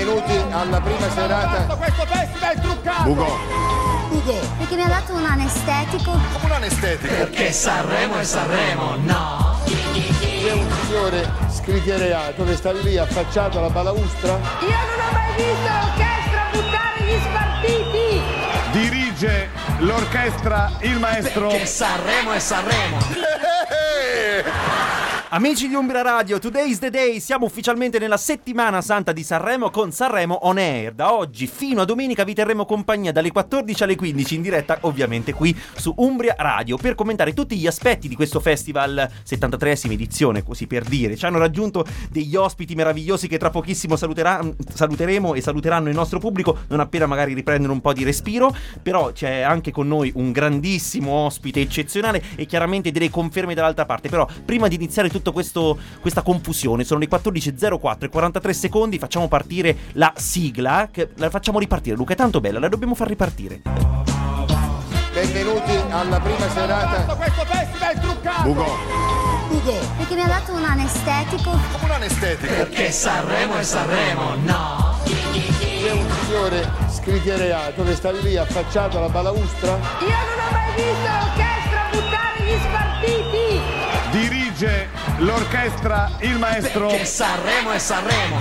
Benvenuti alla prima serata. Questo festival è truccato! Ugo, Ugo, Perché mi ha dato un anestetico. come un anestetico. Perché Sanremo è Sanremo, no? c'è un signore scriteriato che sta lì affacciato alla balaustra. Io non ho mai visto l'orchestra buttare gli spartiti! Dirige l'orchestra il maestro. Perché Sanremo è Sanremo. Amici di Umbria Radio, today's the day, siamo ufficialmente nella settimana santa di Sanremo con Sanremo On Air. Da oggi fino a domenica vi terremo compagnia dalle 14 alle 15 in diretta, ovviamente qui su Umbria Radio, per commentare tutti gli aspetti di questo festival, 73esima edizione, così per dire. Ci hanno raggiunto degli ospiti meravigliosi che tra pochissimo salutera- saluteremo e saluteranno il nostro pubblico, non appena magari riprendono un po' di respiro, però c'è anche con noi un grandissimo ospite eccezionale e chiaramente delle conferme dall'altra parte. Però prima di iniziare tutto questo, questa confusione, sono le 14.04 e 43 secondi, facciamo partire la sigla, che la facciamo ripartire. Luca, è tanto bella, la dobbiamo far ripartire. Benvenuti alla prima serata. Questo festival è truccato! Ugo, Ugo, Perché mi ha dato un anestetico. come un anestetico. Perché Sanremo è Sanremo, no? c'è un signore scriteriato che sta lì affacciato alla balaustra. Io non ho mai visto l'orchestra buttare gli spartiti! Dirige l'orchestra il maestro. Perché Sanremo è Sanremo.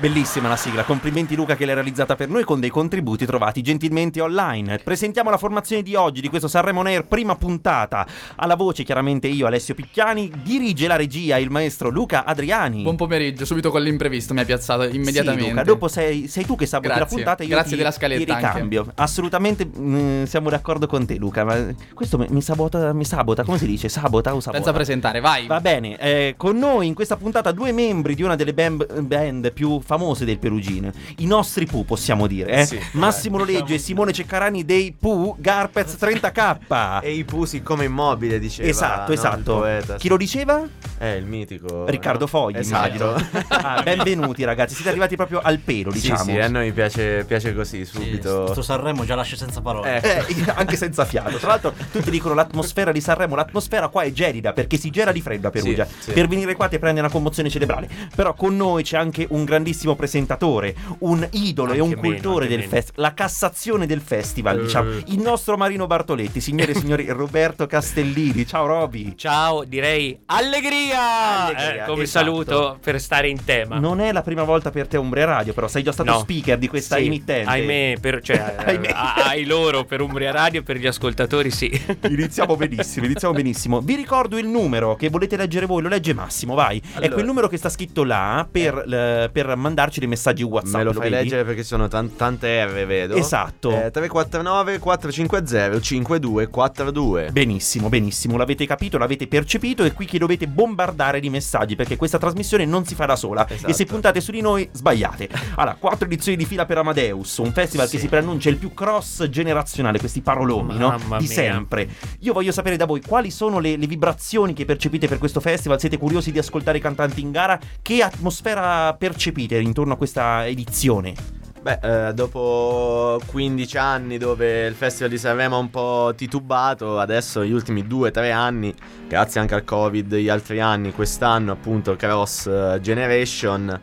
Bellissima la sigla, complimenti Luca che l'hai realizzata per noi con dei contributi trovati gentilmente online. Presentiamo la formazione di oggi di questo Sanremo On Air, prima puntata. Alla voce chiaramente io Alessio Picchiani, dirige la regia il maestro Luca Adriani. Buon pomeriggio, subito con l'imprevisto mi ha piazzato immediatamente. Sì, Luca, dopo sei, sei tu che saboti la Grazie. puntata io Grazie ti, della scaletta ti ricambio. Assolutamente mm, siamo d'accordo con te Luca, ma questo mi, mi sabota, mi sabota, come si dice? Sabota o sabota? Senza presentare, vai. Va bene, eh, con noi in questa puntata due membri di una delle band, band più famose del Perugino. I nostri Pooh, possiamo dire, eh? Sì, Massimo Loleggio e Simone Ceccarani dei Pooh Garpez 30K. E i pusi come immobile diceva Esatto, no, esatto. poeta, Chi sì. lo diceva? È il mitico Riccardo Fogli, esatto. Ah, benvenuti ragazzi, siete arrivati proprio al pelo, Sì, diciamo. sì, a noi piace, piace così, subito. Sto Sanremo già lascia senza parole. Eh, Eh, anche senza fiato. Tra l'altro, tutti dicono l'atmosfera di Sanremo. L'atmosfera qua è gelida perché si gela di freddo a Perugia. Sì, sì. Per venire qua ti prende una commozione cerebrale. Però con noi c'è anche un grandissimo presentatore, un idolo e Anche un meno, cultore del festival. La cassazione del festival, Eh. diciamo. Il nostro Marino Bartoletti, signore e signori, Roberto Castellini. Ciao Roby. Ciao, direi allegria! Allegria, Eh, come esatto. saluto per stare in tema. Non è la prima volta per te Umbria Radio, però sei già stato No. speaker di questa Sì, emittente. Ahimè, per, cioè, Ahimè. a- ai loro per Umbria Radio, per gli ascoltatori, sì. Iniziamo benissimo, iniziamo benissimo. Vi ricordo il numero che volete leggere voi, lo legge Massimo, vai. È Allora. quel numero che sta scritto là per, eh, per mandarci dei messaggi WhatsApp. Me lo fai vedi? leggere perché sono tan- tante R, vedo. Esatto. Eh, 349 450 5242. Benissimo, benissimo, l'avete capito, l'avete percepito e qui che dovete bombardare di messaggi perché questa trasmissione non si fa da sola Esatto. e se puntate su di noi sbagliate. Allora, quattro edizioni di fila per Amadeus, un festival che si preannuncia il più cross generazionale, questi paroloni, no? Di mia. sempre. Io voglio sapere da voi quali sono le, le vibrazioni che percepite per questo festival, siete curiosi di ascoltare i cantanti in gara, che atmosfera percepite intorno a questa edizione? Beh, eh, dopo 15 anni dove il Festival di Sanremo ha un po' titubato, adesso gli ultimi 2-3 anni, grazie anche al Covid, gli altri anni, quest'anno appunto Cross eh, Generation,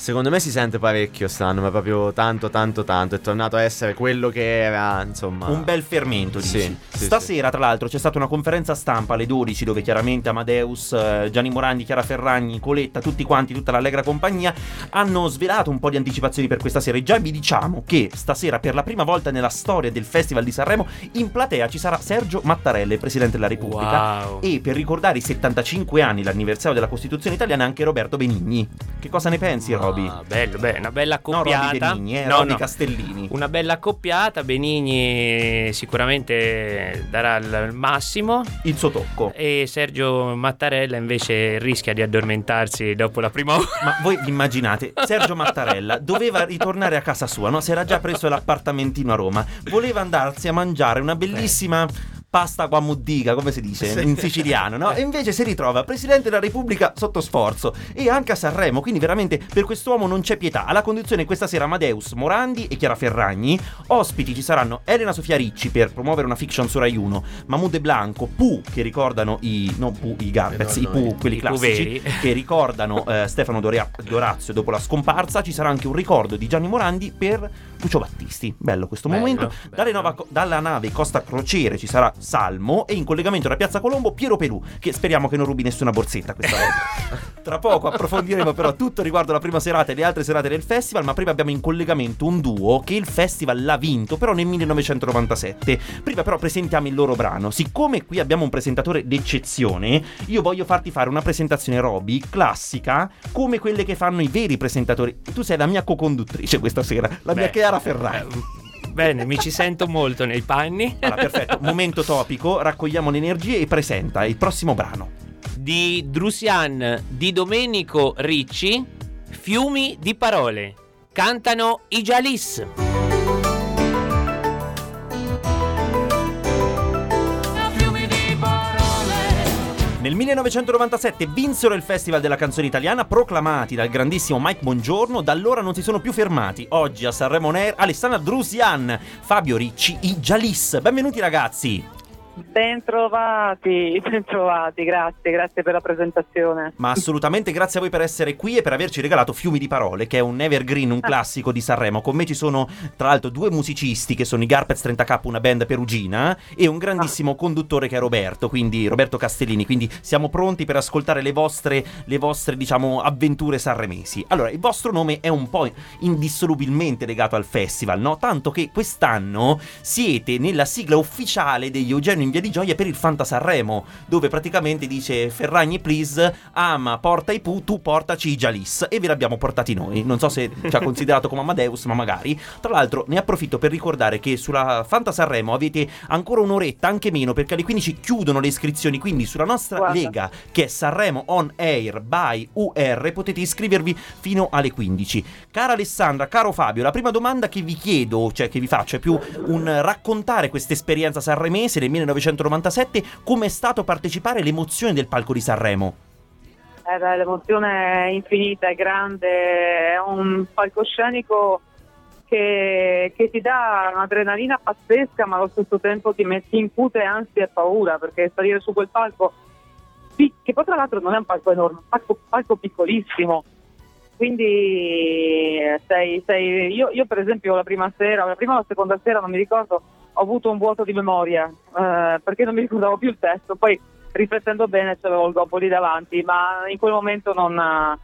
secondo me si sente parecchio stanno, ma proprio tanto tanto tanto, è tornato a essere quello che era, insomma... Un bel fermento, dici. Sì, sì, Stasera, tra l'altro, c'è stata una conferenza stampa alle 12 dove chiaramente Amadeus, eh, Gianni Morandi, Chiara Ferragni, Coletta, tutti quanti, tutta l'allegra compagnia hanno svelato un po' di anticipazioni per questa sera. E già vi diciamo che stasera per la prima volta nella storia del Festival di Sanremo in platea ci sarà Sergio Mattarella, il Presidente della Repubblica. Wow. e per ricordare i 75 anni, l'anniversario della Costituzione italiana, anche Roberto Benigni. Che cosa ne pensi, Roby? Ah, bello, beh, una bella No, Roby accoppiata. Benigni, eh, No, Roby no. Castellini. Una bella accoppiata, Benigni sicuramente darà il massimo Il suo tocco. e Sergio Mattarella invece rischia di addormentarsi dopo la prima ora. Ma voi immaginate, Sergio Mattarella doveva ritornare a casa sua, no? Si era già preso l'appartamentino a Roma, voleva andarsi a mangiare una bellissima pasta guamuddiga, come si dice Sì. in siciliano, no? E invece si ritrova Presidente della Repubblica sotto sforzo e anche a Sanremo, quindi veramente per quest'uomo non c'è pietà. Alla conduzione questa sera Amadeus Morandi e Chiara Ferragni. Ospiti ci saranno Elena Sofia Ricci per promuovere una fiction su Rai 1, Mahmoud e Blanco, Pooh che ricordano i no Pooh, i i no, Pooh, no, quelli i classici veri. che ricordano eh, Stefano Doria- Dorazio dopo la scomparsa. Ci sarà anche un ricordo di Gianni Morandi per Lucio Battisti. Bello questo Bello, momento. bello. Nova- dalla nave Costa Crociere ci sarà Salmo e in collegamento da Piazza Colombo Piero Pelù, che speriamo che non rubi nessuna borsetta questa volta. Tra poco approfondiremo però tutto riguardo la prima serata e le altre serate del festival, ma prima abbiamo in collegamento un duo che il festival l'ha vinto però nel 1997. Prima però presentiamo il loro brano. Siccome qui abbiamo un presentatore d'eccezione, io voglio farti fare una presentazione Roby classica come quelle che fanno i veri presentatori. Tu sei la mia co-conduttrice questa sera, la mia Beh, Chiara Ferrari. eh, Bene, mi ci sento molto nei panni. Allora, perfetto. Momento topico, raccogliamo le energie e presenta il prossimo brano. Di Drusian di Domenico Ricci, Fiumi di parole. Cantano i Jalis. Nel 1997 vinsero il Festival della canzone italiana proclamati dal grandissimo Mike Bongiorno, da allora non si sono più fermati. Oggi a Sanremo On Air Alessandra Drusian, Fabio Ricci, i Jalis. Benvenuti ragazzi. Bentrovati, bentrovati, grazie, grazie per la presentazione. Ma assolutamente grazie a voi per essere qui e per averci regalato Fiumi di Parole, che è un evergreen, un classico di Sanremo. Con me ci sono tra l'altro due musicisti che sono i Garpets 30K, una band perugina, e un grandissimo conduttore che è Roberto, quindi Roberto Castellini. Quindi siamo pronti per ascoltare le vostre, le vostre diciamo, avventure sanremesi. Allora, il vostro nome è un po' indissolubilmente legato al festival, no? Tanto che quest'anno siete nella sigla ufficiale degli Eugenio in Via di Gioia per il Fanta Sanremo, dove praticamente dice Ferragni please, ama porta i Pooh, tu portaci i Jalis e ve l'abbiamo portati noi. Non so se ci ha considerato come Amadeus, ma magari. Tra l'altro ne approfitto per ricordare che sulla Fanta Sanremo avete ancora un'oretta, anche meno, perché alle 15 chiudono le iscrizioni, quindi sulla nostra Guarda. lega che è Sanremo On Air by UR potete iscrivervi fino alle 15. Cara Alessandra, caro Fabio, la prima domanda che vi chiedo, cioè che vi faccio, è più un raccontare questa esperienza sanremese del 1997, come è stato partecipare all'emozione del palco di Sanremo. Eh, l'emozione è infinita, è grande, è un palcoscenico che, che ti dà un'adrenalina pazzesca, ma allo stesso tempo ti, met- ti incute ansia e paura, perché salire su quel palco, che poi tra l'altro non è un palco enorme, è un palco, palco piccolissimo. Quindi eh, sei, sei- io, io per esempio la prima sera, la prima o la seconda sera non mi ricordo, ho avuto un vuoto di memoria eh, perché non mi ricordavo più il testo. Poi riflettendo bene c'avevo il gobbo lì davanti, ma in quel momento non, eh,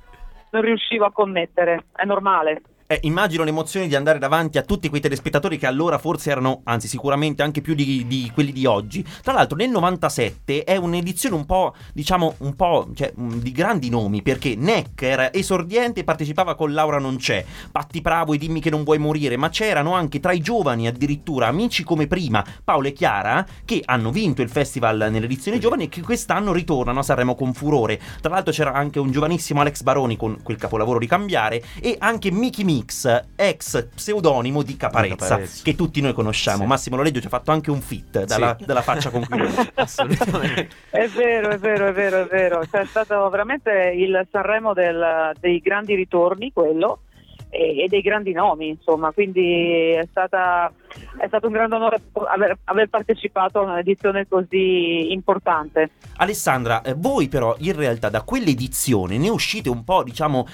non riuscivo a connettere, è normale. Eh, immagino l'emozione di andare davanti a tutti quei telespettatori che allora forse erano, anzi sicuramente anche più di, di quelli di oggi. Tra l'altro nel 97 è un'edizione un po', diciamo, un po' cioè, mh, di grandi nomi, perché Neck era esordiente e partecipava con Laura Non C'è, Patti Bravo e Dimmi che non vuoi morire, ma c'erano anche tra i giovani addirittura amici come prima, Paolo e Chiara, che hanno vinto il festival nell'edizione giovani e che quest'anno ritornano a Sanremo con furore. Tra l'altro c'era anche un giovanissimo Alex Baroni con quel capolavoro di Cambiare e anche Mickey Mix, ex pseudonimo di Caparezza, Caparezza. che tutti noi conosciamo. Sì. Massimo Loreggio ci ha fatto anche un fit dalla, Sì. dalla faccia con cui. Assolutamente. È vero, è vero, è vero, è vero. Cioè, è stato veramente il Sanremo del- dei grandi ritorni, quello, e, e dei grandi nomi, insomma. Quindi è, stata, è stato un grande onore aver, aver partecipato a un'edizione così importante. Alessandra, eh, voi però in realtà da quell'edizione ne uscite un po', diciamo.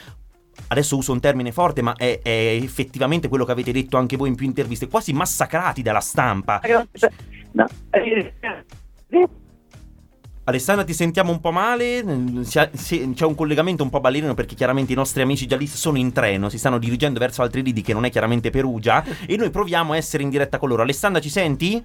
Adesso uso un termine forte, ma è, è effettivamente quello che avete detto anche voi in più interviste, quasi massacrati dalla stampa. No, Alessandra, ti sentiamo un po' male? C'è un collegamento un po' ballerino perché chiaramente i nostri amici giallisti sono in treno, si stanno dirigendo verso altri lidi che non è chiaramente Perugia e noi proviamo a essere in diretta con loro. Alessandra, ci senti?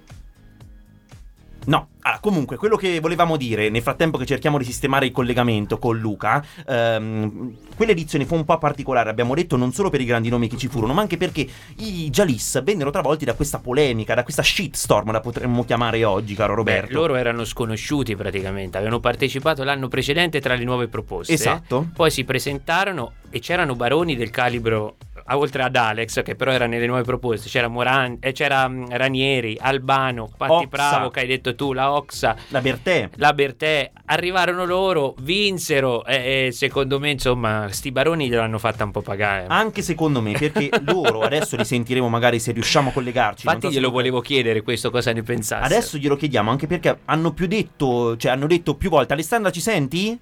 No, ah, comunque quello che volevamo dire nel frattempo che cerchiamo di sistemare il collegamento con Luca, ehm, quell'edizione fu un po' particolare, abbiamo detto non solo per i grandi nomi che ci furono, ma anche perché i Jalis vennero travolti da questa polemica, da questa shitstorm, la potremmo chiamare oggi, caro Roberto. Beh, loro erano sconosciuti praticamente, avevano partecipato l'anno precedente tra le nuove proposte. Esatto. Poi si presentarono e c'erano baroni del calibro oltre ad Alex, che però era nelle nuove proposte, c'era, Moran- eh, c'era mm, Ranieri, Albano, Patti. Bravo, che hai detto tu, la Oxa, La Bertè. la Bertè. Arrivarono loro, vinsero e, e secondo me, insomma, sti baroni gliel'hanno fatta un po' pagare. Anche secondo me, perché loro adesso li sentiremo magari se riusciamo a collegarci. Infatti so se- glielo volevo chiedere questo cosa ne pensasse. Adesso glielo chiediamo anche perché hanno più detto, cioè hanno detto più volte. Alessandra, ci senti?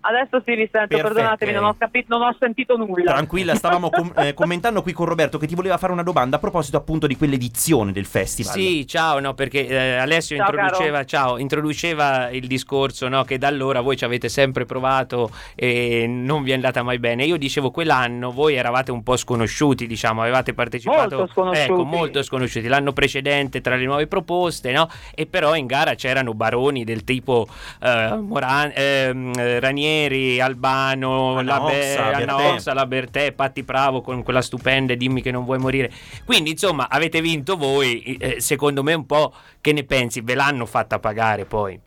Adesso sì, vi sento, Perfetto. perdonatemi, non ho capito, non ho sentito nulla. Tranquilla, stavamo com- eh, commentando qui con Roberto che ti voleva fare una domanda a proposito appunto di quell'edizione del festival. Sì, ciao, no, perché eh, Alessio Ciao, introduceva, ciao, introduceva il discorso no, che da allora voi ci avete sempre provato e non vi è andata mai bene. Io dicevo quell'anno voi eravate un po' sconosciuti, diciamo, avevate partecipato Molto sconosciuti. Ecco, molto sconosciuti. L'anno precedente tra le nuove proposte, no? E però in gara c'erano baroni del tipo eh, Moran- ehm, Ranieri, Albano, Anna la Be- Ossa, Anna Bertè. Ossa, la Bertè, Patti Bravo con quella stupenda Dimmi che non vuoi morire. Quindi, insomma, avete vinto voi. eh, secondo me, un po' che ne pensi? Ve l'hanno fatta pagare poi.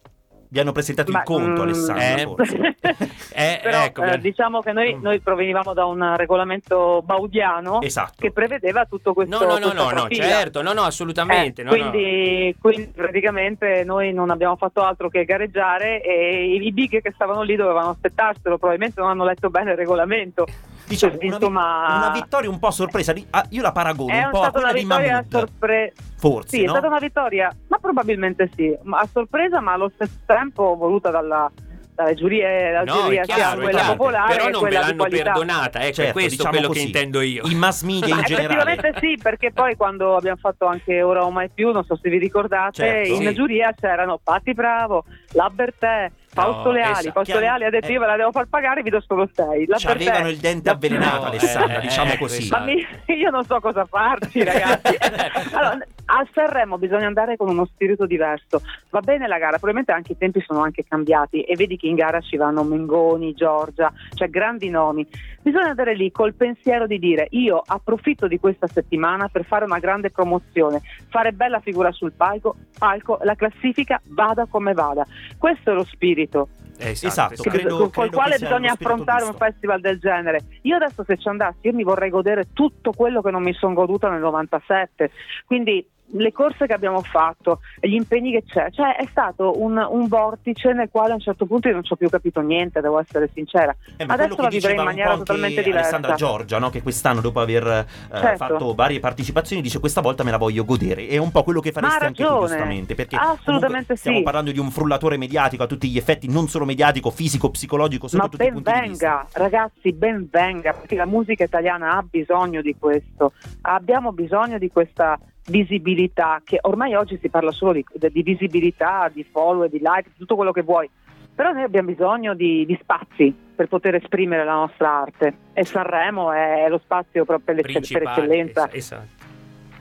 Vi hanno presentato Ma, il conto, mm, Alessandra, eh. forse. Eh, Però ecco, eh, ve- diciamo che noi, noi provenivamo da un regolamento baudiano Esatto. che prevedeva tutto questo. No, no, no, no, certo, no, no, assolutamente. Eh, no, no. quindi, quindi praticamente noi non abbiamo fatto altro che gareggiare e i, i big che stavano lì dovevano aspettarselo, probabilmente non hanno letto bene il regolamento. Diciamo, una, vi- Insomma- una vittoria un po' a sorpresa. ah, io la paragono È un po' a stata una quella di vittoria a Mahmood. sorpresa. Forse, Sì, è no? stata una vittoria, ma probabilmente sì, ma a sorpresa, ma allo stesso tempo voluta dalla, dalle giurie, la No, giuria è sia chiaro, è quella chiaro. popolare però non ve l'hanno perdonata, ecco, Certo, è questo diciamo quello così. che intendo io. I mass media Ma in generale. effettivamente sì, perché poi quando abbiamo fatto anche Ora o Mai Più, non so se vi ricordate, Certo. in Sì. giuria c'erano Patti Bravo, La Bertè, Fausto No, Leali. esatto. Fausto Leali ha detto eh. io ve la devo far pagare, vi do solo 6. La avevano il dente avvelenato, No, Alessandra, eh, diciamo eh, così. Ma mi- io non so cosa farci, ragazzi. allora, a Sanremo bisogna andare con uno spirito diverso. Va bene la gara, probabilmente anche i tempi sono anche cambiati e vedi che in gara ci vanno Mengoni, Giorgia, cioè grandi nomi. Bisogna andare lì col pensiero di dire io approfitto di questa settimana per fare una grande promozione, fare bella figura sul palco, palco la classifica vada come vada. Questo è lo spirito Esatto, che- credo- col credo quale bisogna affrontare un giusto. festival del genere. Io adesso se ci andassi, io mi vorrei godere tutto quello che non mi sono goduta nel 97. Quindi le corse che abbiamo fatto, gli impegni che c'è, cioè è stato un, un vortice nel quale a un certo punto io non ci ho più capito niente, devo essere sincera. Eh, Adesso la vivrei in maniera totalmente diversa. Alessandra Giorgia, no? che quest'anno dopo aver eh, Certo. fatto varie partecipazioni dice questa volta me la voglio godere. È un po' quello che faresti anche tu giustamente, perché Assolutamente stiamo sì. parlando di un frullatore mediatico a tutti gli effetti, non solo mediatico, fisico, psicologico, sotto Ma tutti ben venga, ragazzi, ben venga, perché la musica italiana ha bisogno di questo, abbiamo bisogno di questa visibilità, che ormai oggi si parla solo di, di visibilità, di follow, di like, tutto quello che vuoi, però noi abbiamo bisogno di, di spazi per poter esprimere la nostra arte e Sanremo è lo spazio proprio per, per eccellenza. es- esatto.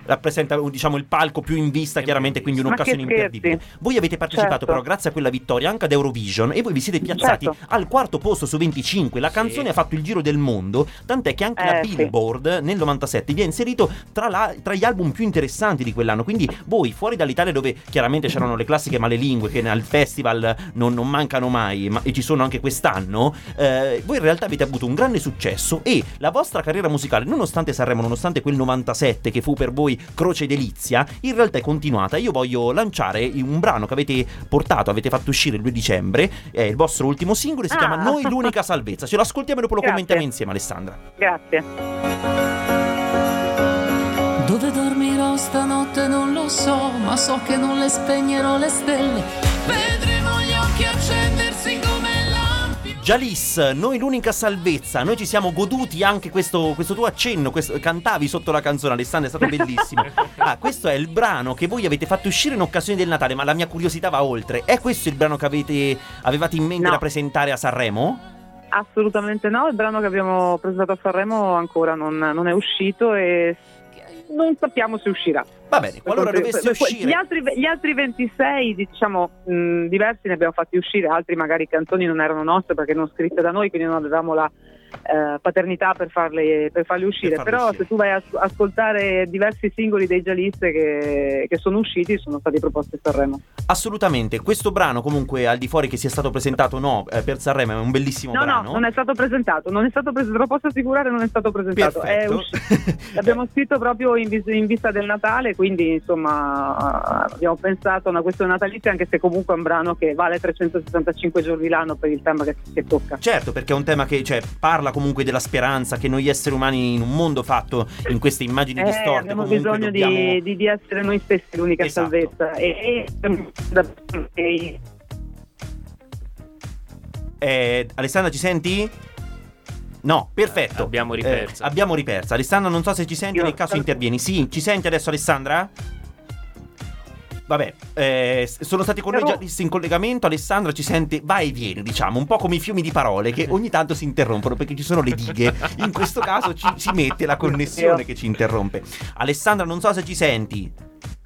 Rappresenta diciamo il palco più in vista chiaramente quindi un'occasione imperdibile voi avete partecipato Certo. però grazie a quella vittoria anche ad Eurovision e voi vi siete piazzati Certo. al quarto posto su 25 la Sì. canzone ha fatto il giro del mondo tant'è che anche la Eh, sì. Billboard nel 97 vi ha inserito tra, la- tra gli album più interessanti di quell'anno quindi voi fuori dall'Italia dove chiaramente c'erano le classiche malelingue che al festival non, non mancano mai ma, e ci sono anche quest'anno eh, voi in realtà avete avuto un grande successo e la vostra carriera musicale nonostante Sanremo nonostante quel 97 che fu per voi croce e delizia in realtà è continuata io voglio lanciare un brano che avete portato avete fatto uscire il 2 dicembre è il vostro ultimo singolo e si Ah. chiama Noi l'unica salvezza ce lo ascoltiamo e dopo lo Grazie. commentiamo insieme Alessandra Grazie. Dove dormirò stanotte non lo so, ma so che non le spegnerò le stelle. Vedremo Jalis, noi l'unica salvezza, noi ci siamo goduti anche questo, questo tuo accenno, questo- cantavi sotto la canzone Alessandra, è stato bellissimo. Ah, questo è il brano che voi avete fatto uscire in occasione del Natale, ma la mia curiosità va oltre. È questo il brano che avete, avevate in mente No. da presentare a Sanremo? Assolutamente no, il brano che abbiamo presentato a Sanremo ancora non, non è uscito e non sappiamo se uscirà. Va bene, qualora dovesse uscire... Gli altri, gli altri 26, diciamo, mh, diversi ne abbiamo fatti uscire, altri magari canzoni non erano nostre perché non scritte da noi, quindi non avevamo la, eh, paternità per farle, per farle uscire. farle Però uscire. se tu vai a as- ascoltare diversi singoli dei gialliste che, che sono usciti, sono stati proposti a Sanremo. Assolutamente, questo brano comunque al di fuori che sia stato presentato o no eh, per Sanremo è un bellissimo No, brano. no, non è stato presentato, non è stato presentato, lo posso assicurare, non è stato presentato. È L'abbiamo scritto proprio in, vis- in vista del Natale, quindi insomma abbiamo pensato a una questione natalizia, anche se comunque è un brano che vale 365 giorni l'anno per il tema che, che tocca. Certo, perché è un tema che cioè, parla comunque della speranza che noi esseri umani in un mondo fatto in queste immagini Eh, distorte abbiamo comunque bisogno di- dobbiamo... di, di essere noi stessi l'unica Esatto. salvezza. E, e- e- Eh, Alessandra ci senti? No, perfetto. Abbiamo ripersa. Eh, abbiamo ripersa. Alessandra, non so se ci senti, Io- nel caso intervieni. Sì, ci senti adesso Alessandra? Vabbè, eh, sono stati con noi Però- già in collegamento. Alessandra ci sente, vai e vieni, diciamo, un po' come i fiumi di parole che ogni tanto si interrompono perché ci sono le dighe. In questo caso ci, si mette la connessione che ci interrompe. Alessandra, non so se ci senti.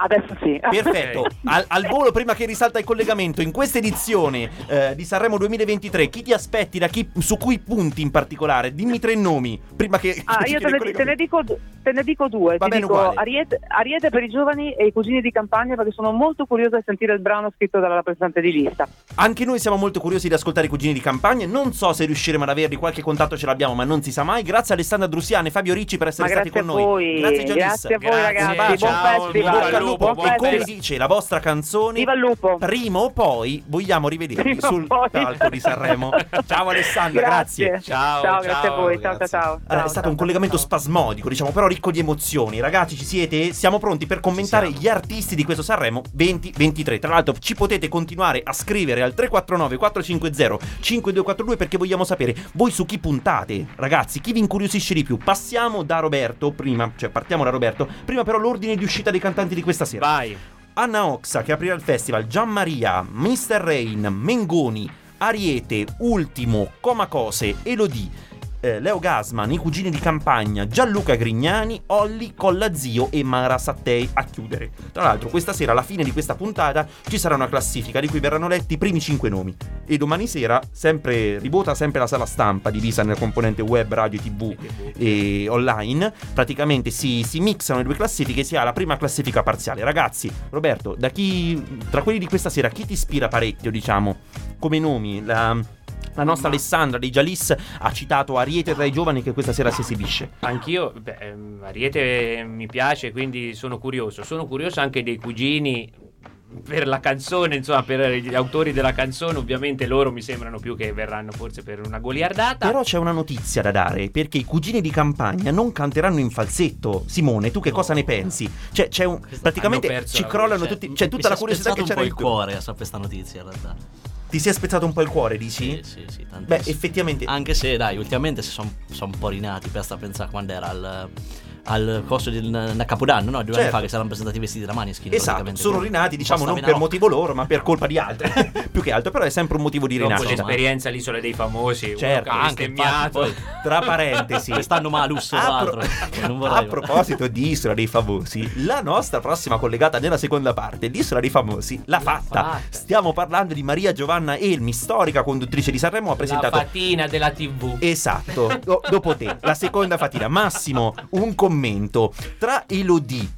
Adesso sì. Perfetto, al, al volo prima che risalta il collegamento, in questa edizione eh, di Sanremo 2023, chi ti aspetti da chi, su cui punti in particolare? Dimmi tre nomi, prima che... Ah, io te ne, te ne dico, te ne dico due. Va Ti bene, dico. Ariete, Ariete per i giovani e i cugini di campagna perché sono molto curiosa di sentire il brano scritto dalla rappresentante di lista. Anche noi siamo molto curiosi di ascoltare i cugini di campagna, non so se riusciremo ad averli, qualche contatto ce l'abbiamo, ma non si sa mai. Grazie a Alessandra Drusiana e Fabio Ricci per essere Ma stati con a noi. voi, Grazie a voi Grazie, ragazzi, Un bacio. buon ciao, festival. in lupo, E come festival. dice la vostra canzone, Viva il lupo. prima o poi vogliamo rivedervi sul poi. palco di Sanremo. Ciao Alessandra, grazie. Ciao, ciao, grazie a ciao, voi, ciao ciao grazie. ciao. Allora, Ciao, è stato ciao, un collegamento ciao. spasmodico, diciamo, però ricco di emozioni. Ragazzi, ci siete? Siamo pronti per commentare gli artisti di questo Sanremo 2023. Tra l'altro, ci potete continuare a scrivere al 349 450 5242 perché vogliamo sapere voi su chi puntate. Ragazzi, chi vi incuriosisce di più? Passiamo da Roberto prima, cioè partiamo da Roberto. Prima però l'ordine di uscita dei cantanti di questa sera. Vai. Anna Oxa che aprirà il festival, Gian Maria, Mr. Rain, Mengoni, Ariete, Ultimo, Comacose, Elodie, eh, Leo Gasman, i cugini di campagna, Gianluca Grignani, Olli, Colla Zio e Mara Sattei a chiudere. Tra l'altro questa sera alla fine di questa puntata ci sarà una classifica di cui verranno letti i primi 5 nomi e domani sera sempre rivota sempre la sala stampa divisa nella componente web, radio, tv e online. Praticamente si, si mixano le due classifiche e si ha la prima classifica parziale. Ragazzi, Roberto, da chi tra quelli di questa sera chi ti ispira parecchio, diciamo, come nomi? La, la nostra Alessandra dei Jalis ha citato Ariete tra i giovani che questa sera si esibisce. Anch'io, beh, ehm, Ariete mi piace, quindi sono curioso. Sono curioso anche dei cugini per la canzone, insomma, per gli autori della canzone. Ovviamente loro mi sembrano più che verranno forse per una goliardata. Però c'è una notizia da dare, perché i cugini di campagna non canteranno in falsetto. Simone, tu che cosa ne pensi? Cioè, c'è un. Praticamente ci la crollano voce. tutti. C'è Mi tutta la curiosità che c'era un po' il cuore a sapere questa notizia in realtà. Ti si è spezzato un po' il cuore, dici? Sì, sì, sì, tantissimo. Beh, effettivamente. Anche se, dai, ultimamente si sono un po' rinati. Basta pensare quando era al, al corso del da Capodanno, no? Due Certo. anni fa che si erano presentati vestiti da Maneskin. Esatto, sono rinati, diciamo, non per una motivo loro, ma per colpa di altri. Più che altro, però è sempre un motivo di Dopo rinascita. l'esperienza all'isola dei famosi, Certo, che anche, infatti, Tra parentesi, Quest'anno Malus A, altro. pro- a proposito di Isola dei Famosi, la nostra prossima collegata nella seconda parte, l'Isola dei Famosi, l'ha fatta. fatta. Stiamo parlando di Maria Giovanna Elmi, storica conduttrice di Sanremo, ha La presentato fatina della TV. Esatto, Do- dopo te, la seconda fatina. Massimo, un commento tra Elodie,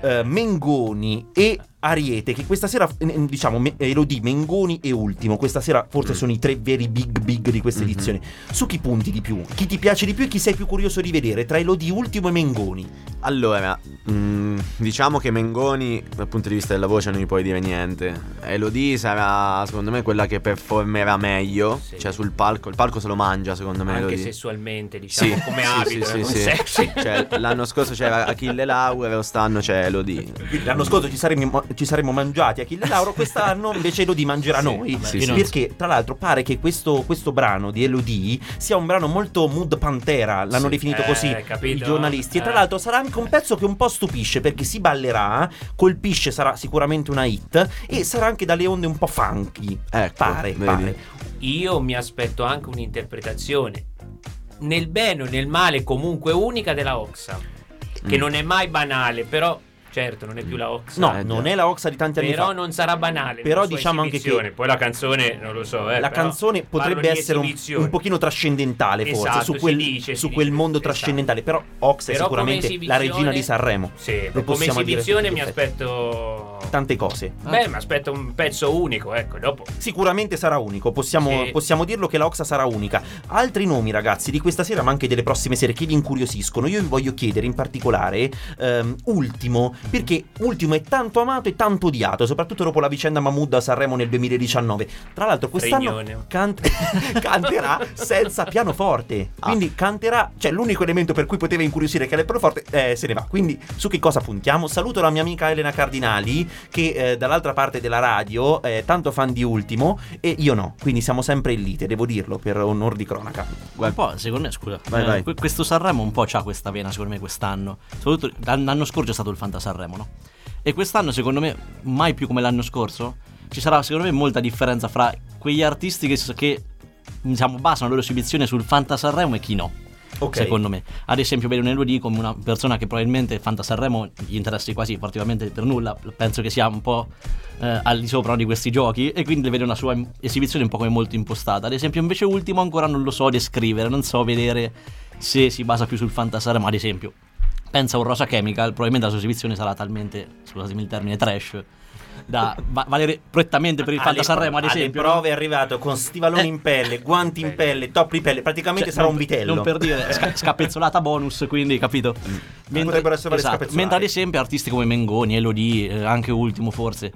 eh, Mengoni e Ariete, che questa sera, eh, diciamo, Me- Elodie, Mengoni e Ultimo, questa sera forse sono i tre veri big big di questa edizione. Su chi punti di più? Chi ti piace di più e chi sei più curioso di vedere tra Elodie, Ultimo e Mengoni? Allora, mm, diciamo che Mengoni, dal punto di vista della voce, non gli puoi dire niente. Elodie sarà, secondo me, quella che performerà meglio. Sì. Cioè, sul palco. Il palco se lo mangia, secondo me. Anche Elodie. sessualmente, diciamo, Sì, come sì, abito, sì, come sì, sì. sexy. Cioè, l'anno scorso c'era Achille Lauro, quest'anno c'è Elodie. L'anno scorso ci saremmo, ci saremmo mangiati Achille Lauro, quest'anno invece Elodie mangerà noi. sì, sì. Perché, tra l'altro, pare che questo, questo brano di Elodie sia un brano molto mood pantera. L'hanno Sì. definito Eh, così capito? i giornalisti. E tra Eh. l'altro sarà anche un pezzo che un po' stupisce perché si ballerà, colpisce, sarà sicuramente una hit. E sarà anche dalle onde un po' funky. Ecco, pare, pare. Io mi aspetto anche un'interpretazione nel bene o nel male comunque unica della Oxa. Che Mm. non è mai banale, però certo, non è più la Oxa. No, Eh, non già. è la Oxa di tanti anni Però fa. non sarà banale. Però diciamo anche che- Poi la canzone, non lo so. eh, la però canzone potrebbe essere un, un pochino trascendentale forse Esatto, su quel, dice, su dice, quel mondo esatto. trascendentale però Ox è Però sicuramente la regina di Sanremo Sì, Lo come possiamo dire esibizione mi aspetto. Tante cose Beh, mi aspetto un pezzo unico, ecco, dopo. Sicuramente sarà unico, possiamo, Sì. possiamo dirlo che la Oxa sarà unica. Altri nomi, ragazzi, di questa sera, ma anche delle prossime sere che vi incuriosiscono. Io vi voglio chiedere in particolare ehm, Ultimo, perché Ultimo è tanto amato e tanto odiato, soprattutto dopo la vicenda Mahmood a Sanremo nel 2019. Tra l'altro, quest'anno cant- canterà senza pianoforte. Quindi canterà, cioè l'unico elemento per cui poteva incuriosire che era il pianoforte, eh, se ne va. Quindi su che cosa puntiamo? Saluto la mia amica Elena Cardinali, che eh, dall'altra parte della radio è tanto fan di Ultimo e io no. Quindi siamo sempre in lite, devo dirlo, per onor di cronaca. Un po', secondo me, scusa. Vai, eh, vai. que- Questo Sanremo un po' c'ha questa vena, secondo me, quest'anno. Soprattutto l'an- l'anno scorso è stato il Fanta Sanremo, no? E quest'anno, secondo me, mai più come l'anno scorso, ci sarà, secondo me, molta differenza fra quegli artisti che, che diciamo, basano la loro esibizione sul Fanta Sanremo e chi no. Ok. Secondo me, ad esempio, vedo Nelodì come una persona che probabilmente Fanta Sanremo gli interessi quasi praticamente per nulla. Penso che sia un po' eh, al di sopra di questi giochi e quindi vedo una sua esibizione un po' come molto impostata. Ad esempio, invece, ultimo ancora non lo so descrivere, non so vedere se si basa più sul Fanta Sanremo, ad esempio. Pensa a un Rosa Chemical, probabilmente la sua esibizione sarà talmente, scusatemi il termine, trash, da va- valere prettamente per il Fanta Alle- Sanremo, ad alle esempio. prove è arrivato con stivaloni in pelle, guanti in pelle, top di pelle, praticamente Cioè, sarà non- un vitello. Non per dire sca- scapezzolata bonus, quindi capito? Potrebbero essere esatto. Mentre ad esempio artisti come Mengoni, Elodie, eh, anche ultimo forse,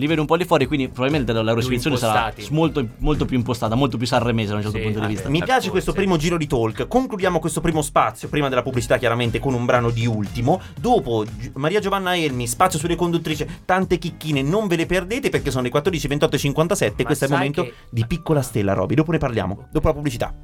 li vedo un po' lì fuori, quindi probabilmente la loro esibizione sarà molto, molto più impostata, molto più sanremese da un certo Sì, punto di vista. Mi Eh, piace questo primo giro di talk. Concludiamo questo primo spazio, prima della pubblicità chiaramente, con un brano di ultimo. Dopo Maria Giovanna Elmi, spazio sulle conduttrici, tante chicchine, non ve le perdete perché sono le 14, 28 e 57. Ma questo è il momento che- di piccola stella, Roby. Dopo ne parliamo, dopo la pubblicità.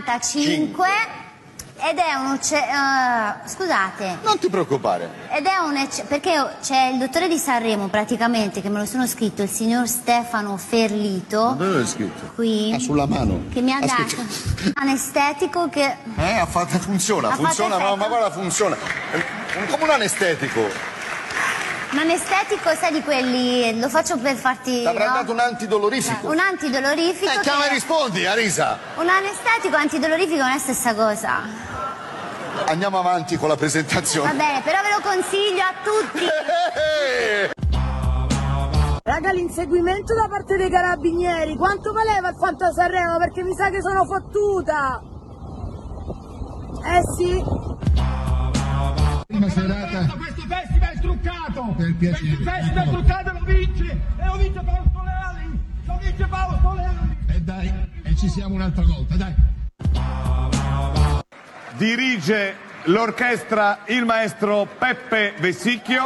85 ed è un eh, scusate Non ti preoccupare. ed è un perché c'è il dottore di Sanremo praticamente che me lo sono scritto il signor Stefano Ferlito Dove l'hai scritto? qui Ah, sulla mano. che mi ha dato Aspetta. un anestetico che Eh, ha fatto, funziona, Ha fatto funziona, ma, effetto? ma guarda, funziona. È come un anestetico. Un anestetico sai di quelli lo faccio per farti Ti avrà no? dato un antidolorifico. un antidolorifico Eh, chiama e che- rispondi, Arisa. un anestetico antidolorifico non è la stessa cosa Andiamo avanti con la va presentazione. bene però ve lo consiglio a tutti Raga, l'inseguimento da parte dei carabinieri, quanto valeva il Fanta Sanremo? Perché mi sa che sono fottuta! Eh sì! Prima serata. Questo festival è truccato! Per piacere. Questo festival è truccato e lo vince! E lo vince Paolo Soleani! Lo vince Paolo Soleani! E dai, e ci siamo un'altra volta, dai. Dirige l'orchestra il maestro Peppe Vessicchio.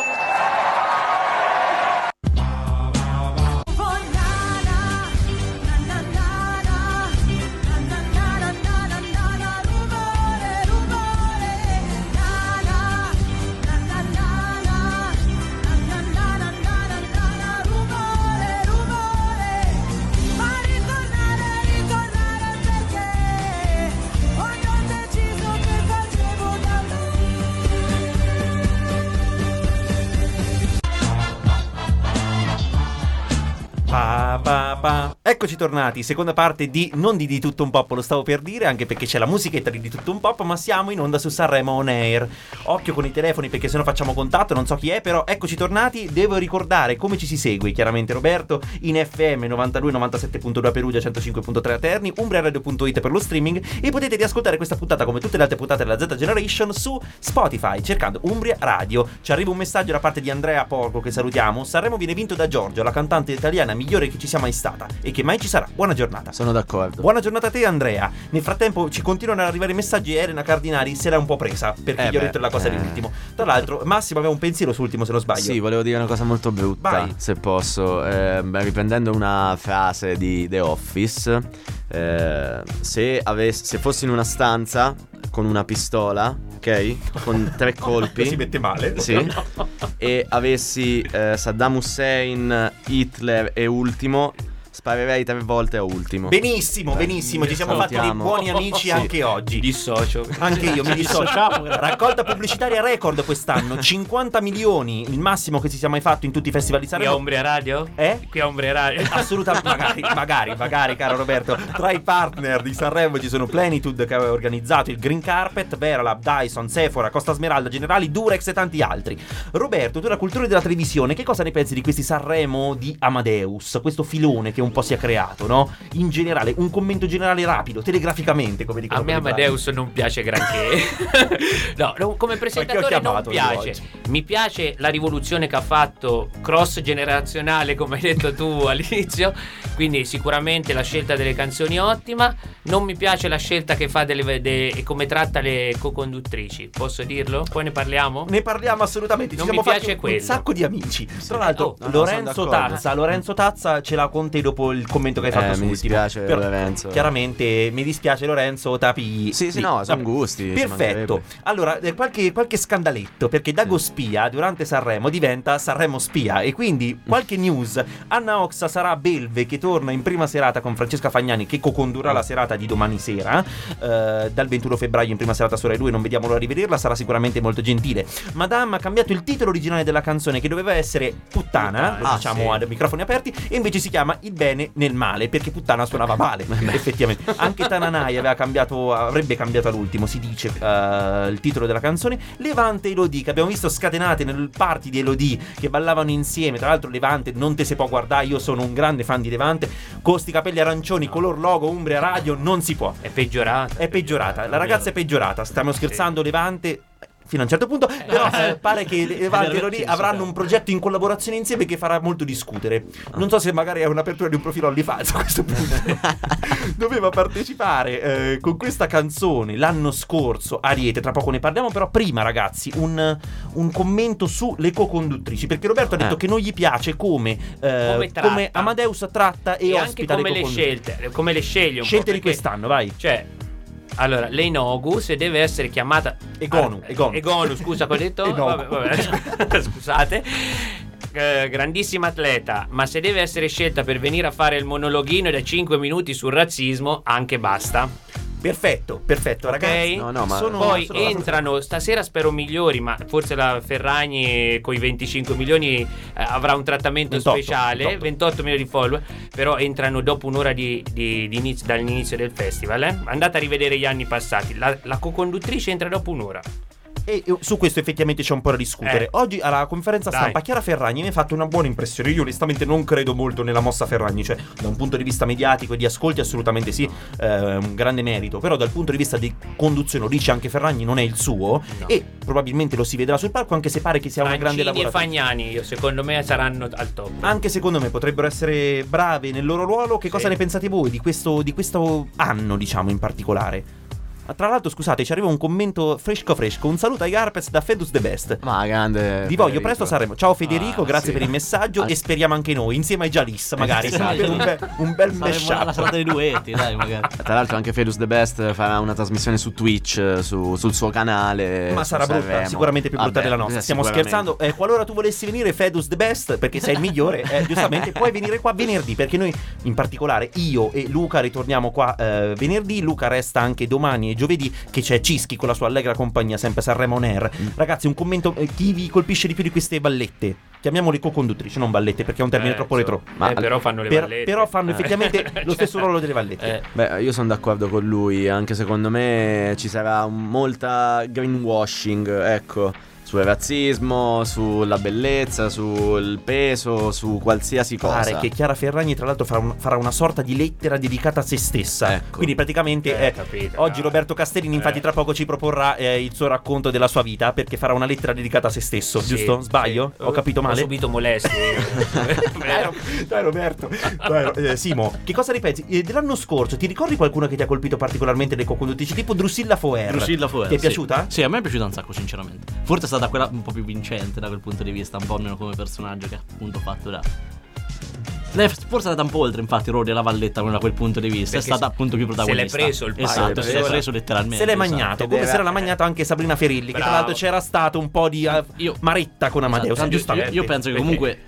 Pa, pa, pa. Eccoci tornati, seconda parte di non di Di Tutto Un Pop, lo stavo per dire, anche perché c'è la musichetta di Di Tutto Un Pop, ma siamo in onda su Sanremo On Air. Occhio con i telefoni perché se no facciamo contatto, non so chi è, però eccoci tornati, devo ricordare come ci si segue, chiaramente Roberto, in FM 92 97.2 a Perugia, 105.3 a Terni, umbriaradio.it per lo streaming e potete riascoltare questa puntata come tutte le altre puntate della Z Generation su Spotify, cercando Umbria Radio. Ci arriva un messaggio da parte di Andrea Porco che salutiamo, Sanremo viene vinto da Giorgio, la cantante italiana migliore che ci sia mai stata e che mai ci sarà. Buona giornata. Sono d'accordo. Buona giornata a te Andrea. Nel frattempo ci continuano ad arrivare messaggi e Elena Cardinali se l'ha un po' presa perché Eh gli ho detto la cosa eh. dell'ultimo. Tra l'altro Massimo aveva un pensiero sull'ultimo se non sbaglio. Sì, volevo dire una cosa molto brutta, Vai. se posso. Eh, riprendendo una frase di The Office, eh, se, avess- se fossi in una stanza con una pistola ok? Con tre colpi. Si mette male. Sì. E avessi eh, Saddam Hussein, Hitler e ultimo, sparerei tre volte a ultimo. Benissimo, benissimo, ci siamo fatti dei buoni amici Sì. anche oggi. Dissocio. Anche io mi dissocio. Raccolta pubblicitaria record quest'anno, 50 milioni, il massimo che si sia mai fatto in tutti i festival di Qui a Sanremo. Umbria Radio? Eh? Qui a Umbria Radio. Assolutamente, magari, magari, magari, caro Roberto. Tra i partner di Sanremo ci sono Plenitude che aveva organizzato il Green Carpet, Veralab, Dyson, Sephora, Costa Smeralda, Generali, Durex e tanti altri. Roberto, tu la cultura della televisione, che cosa ne pensi di questi Sanremo di Amadeus? Questo filone che un po' si è creato, no? In generale, un commento generale rapido, telegraficamente, come dicono A me. Amadeus non piace granché. no, come presentatore non piace. Mi piace la rivoluzione che ha fatto cross generazionale, come hai detto tu all'inizio. Quindi sicuramente la scelta delle canzoni è ottima. Non mi piace la scelta che fa delle, de- e come tratta le co-conduttrici. Posso dirlo? Poi ne parliamo? Ne parliamo assolutamente. Ci Non siamo mi piace fatti un- quello. sacco di amici. Tra l'altro, Oh, no, Lorenzo. Tazza, Lorenzo Tazza ce l'ha con te dopo il commento che hai fatto Eh, mi dispiace, Però, Lorenzo. Chiaramente mi dispiace Lorenzo Tapi. Sì, sì, no, sono gusti, Perfetto. Allora, eh, qualche, qualche scandaletto perché Dago Spia durante Sanremo diventa Sanremo Spia e quindi qualche news. Anna Oxa sarà Belve che torna in prima serata con Francesca Fagnani che co-condurrà la serata di domani sera eh, dal 21 febbraio in prima serata su Rai 2, non vediamo l'ora di vederla, sarà sicuramente molto gentile. Madame ha cambiato il titolo originale della canzone che doveva essere Puttana, Ah, diciamo sì. a microfoni aperti, e invece si chiama Il bene nel male perché Puttana suonava male, effettivamente. Anche Tananai aveva cambiato, avrebbe cambiato all'ultimo, si dice, eh, il titolo della canzone. Levante e Elodie, che abbiamo visto scatenate nel party di Elodie, che ballavano insieme. Tra l'altro Levante non te se può guardare, io sono un grande fan di Levante, con sti capelli arancioni, color logo, Umbria Radio, non si può. È peggiorata. È peggiorata, la ragazza è peggiorata, stiamo scherzando Levante fino a un certo punto, però eh, pare che Levante e Elodie avranno un progetto in collaborazione insieme che farà molto discutere. Non so se magari è un'apertura di un profilo OnlyFans a questo punto. Doveva partecipare eh, con questa canzone l'anno scorso Ariete, tra poco ne parliamo, però prima ragazzi un, un commento sulle co-conduttrici, perché Roberto ha detto Eh. che non gli piace come, eh, Come come Amadeus tratta e, E anche ospita come le le scelte, come le sceglie un Scelte di quest'anno, vai. Cioè, allora, lei Nogu se deve essere chiamata Egonu, Ah, Egonu. Egonu, scusa, cosa ho detto? Vabbè, vabbè. Scusate. Eh, grandissima atleta, ma se deve essere scelta per venire a fare il monologhino da 5 minuti sul razzismo, anche basta. Perfetto, perfetto, Ok? ragazzi. No, no, ma- sono- Poi sono- entrano, stasera spero migliori, ma forse la Ferragni con i 25 milioni eh, avrà un trattamento 28, speciale, 28. 28. milioni di follower, però entrano dopo un'ora di, di- di inizio- dall'inizio del festival. eh. Andate a rivedere gli anni passati, la, la co-conduttrice entra dopo un'ora. E su questo effettivamente c'è un po' da discutere. Eh. Oggi alla conferenza Dai. stampa Chiara Ferragni mi ha fatto una buona impressione. Io onestamente non credo molto nella mossa Ferragni, cioè da un punto di vista mediatico e di ascolti assolutamente sì, eh, un grande merito, però dal punto di vista di conduzione, lo dice anche Ferragni, non è il suo No. e probabilmente lo si vedrà sul palco anche se pare che sia una grande Francini e. Fagnani, io, secondo me, saranno al top. Anche secondo me potrebbero essere brave nel loro ruolo. Che cosa Sì. ne pensate voi di questo, di questo anno, diciamo, in particolare? Ah, Tra l'altro, scusate, ci arriva un commento fresco fresco. Un saluto ai Garpez da Fedus The Best. Ma grande. Vi voglio presto a Sanremo. Ciao Federico, Ah, grazie sì. per il messaggio Ah, e speriamo anche noi, insieme ai Jalis, magari. Esatto. Un, be- un bel Saremo la serata dei duetti, dai, magari. Tra l'altro anche Fedus The Best farà una trasmissione su Twitch, eh, su- sul suo canale. Ma sarà brutta, Sanremo. sicuramente più brutta Vabbè, della nostra. eh, Stiamo scherzando. Eh, qualora tu volessi venire, Fedus the best, perché sei il migliore, eh, giustamente puoi venire qua venerdì. Perché noi, in particolare, io e Luca ritorniamo qua eh, venerdì. Luca resta anche domani e giovedì, che c'è Cischi con la sua allegra compagnia, sempre Sanremo On Air. Mm. Ragazzi, un commento: eh, chi vi colpisce di più di queste ballette? Chiamiamole co-conduttrici, non ballette, perché è un termine Eh, troppo insomma. retro. Ma però fanno le Per- ballette. però fanno Eh. effettivamente lo stesso ruolo delle vallette. Eh, Beh, io sono d'accordo con lui, anche secondo me ci sarà molta greenwashing, ecco, sul razzismo, sulla bellezza, sul peso, su qualsiasi cosa. Pare che Chiara Ferragni, tra l'altro, farà, un- farà una sorta di lettera dedicata a se stessa. Ecco. Quindi, praticamente, Eh, eh, capito, oggi. Roberto Castellini, infatti, Eh. tra poco ci proporrà eh, il suo racconto della sua vita. Perché farà una lettera dedicata a se stesso, sì, giusto? Sbaglio? sì. Ho capito male? Ho subito molestie. Dai, dai, Roberto. Dai, eh, Simo, che cosa ripensi? Eh, dell'anno scorso, ti ricordi qualcuno che ti ha colpito particolarmente dei co-conduttrici? Tipo Drusilla Foer. Drusilla Foer, Ti è sì. piaciuta? Sì, a me è piaciuta un sacco, sinceramente. Forse è stata quella un po' più vincente da quel punto di vista, un po' almeno come personaggio che ha appunto fatto da. Lei forse è andata un po' oltre, infatti, Rory la Valletta da quel punto di vista. Perché è stata appunto più se protagonista. l'è preso il paio, Esatto, se l'è preso letteralmente. Se l'è esatto. magnato, come era- se l'ha magnato anche Sabrina Ferilli, che tra Bravo. l'altro c'era stato un po' di eh, maretta con Amadeus, Esatto, io- giustamente. Io, io penso che perché- comunque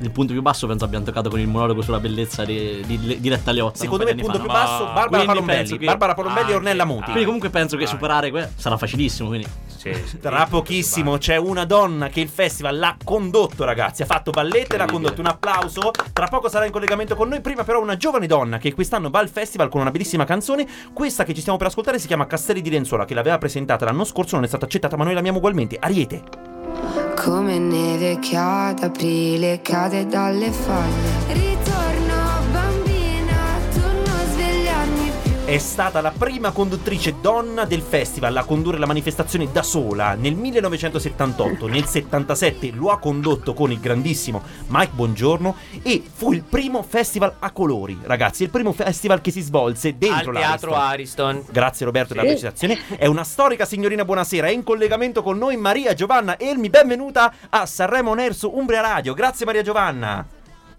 il punto più basso penso abbiamo toccato con il monologo sulla bellezza di, di, di Letta Liotta. Secondo me il punto più basso, no? Barbara Quindi Palombelli. che- Barbara Palombelli e Anche, Ornella Muti. Quindi comunque penso che Anche. superare que- sarà facilissimo. Quindi Sì. Tra pochissimo c'è una donna che il festival l'ha condotto, ragazzi. Ha fatto ballette e l'ha condotto. Un applauso. Tra poco sarà in collegamento con noi. Prima, però, una giovane donna che quest'anno va al festival con una bellissima canzone. Questa che ci stiamo per ascoltare si chiama Castelli di Lenzuola, che l'aveva presentata l'anno scorso, non è stata accettata, ma noi l'amiamo ugualmente. Ariete. Come neve che ad aprile cade dalle falle. È stata la prima conduttrice donna del festival a condurre la manifestazione da sola nel 1978. Nel 77 lo ha condotto con il grandissimo Mike Bongiorno e fu il primo festival a colori, ragazzi. Il primo festival che si svolse dentro Al teatro. Ariston. Grazie Roberto per la Sì. precisazione. È una storica signorina, buonasera. È in collegamento con noi Maria Giovanna Elmi. Benvenuta a Sanremo su Umbria Radio. Grazie Maria Giovanna.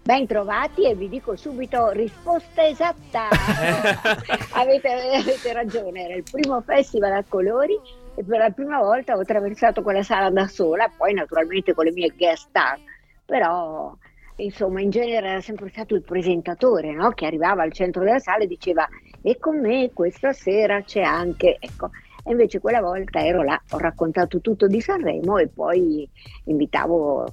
Ben trovati e vi dico subito risposta esatta. avete, avete ragione, era il primo festival a colori e per la prima volta ho attraversato quella sala da sola, poi naturalmente con le mie guest star, però insomma in genere era sempre stato il presentatore no? che arrivava al centro della sala e diceva e con me questa sera c'è anche, ecco. E invece quella volta ero là, ho raccontato tutto di Sanremo e poi invitavo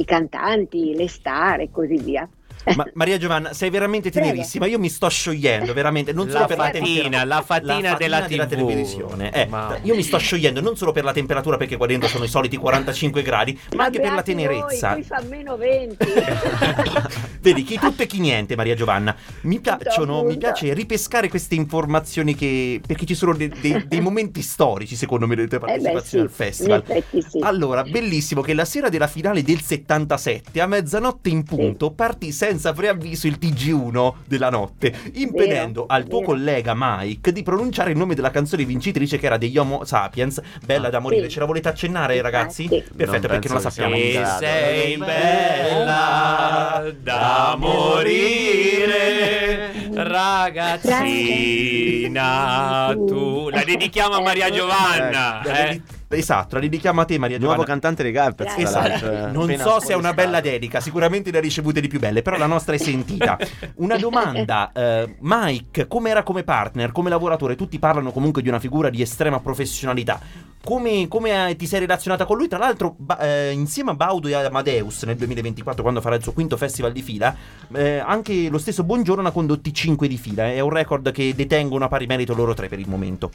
i cantanti, le star e così via. Ma- Maria Giovanna, sei veramente Prego. tenerissima. Io mi sto sciogliendo, veramente. Non solo La per la fatina, temperatura, la fatina della TV. televisione. Eh, Mamma io mi sto sciogliendo non solo per la temperatura, perché qua dentro sono i soliti 45 gradi, ma anche per la tenerezza. Voi, qui fa meno 20. Vedi, chi tutto e chi niente, Maria Giovanna. Mi piacciono, mi piace ripescare queste informazioni che. perché ci sono dei, dei- dei momenti storici, secondo me, delle tue Eh beh, partecipazioni sì, al festival. effetti sì. Allora, bellissimo che la sera della finale del 77, a mezzanotte in punto, partì senza preavviso il TG1 della notte, impedendo Vero, al tuo vero. collega Mike di pronunciare il nome della canzone vincitrice che era degli Homo Sapiens, Bella da morire. Sì. Ce la volete accennare, ragazzi? Perfetto, Non perché non la sappiamo. grado. sei bella da morire, ragazzina tu. La dedichiamo a Maria Giovanna. La eh. Esatto, la dedichiamo a te Maria Nuovo Giovanna. cantante dei tra Esatto. eh. Non Appena so se è una bella dedica, sicuramente ne ha ricevute di più belle, però la nostra è sentita. Una domanda, eh, Mike, come era come partner, come lavoratore? Tutti parlano comunque di una figura di estrema professionalità. Come, come, eh, ti sei relazionata con lui? Tra l'altro, ba- eh, insieme a Baudo e Amadeus nel 2024, quando farà il suo quinto festival di fila, eh, anche lo stesso Buongiorno ne ha condotti 5 di fila. È un record che detengono a pari merito loro tre per il momento.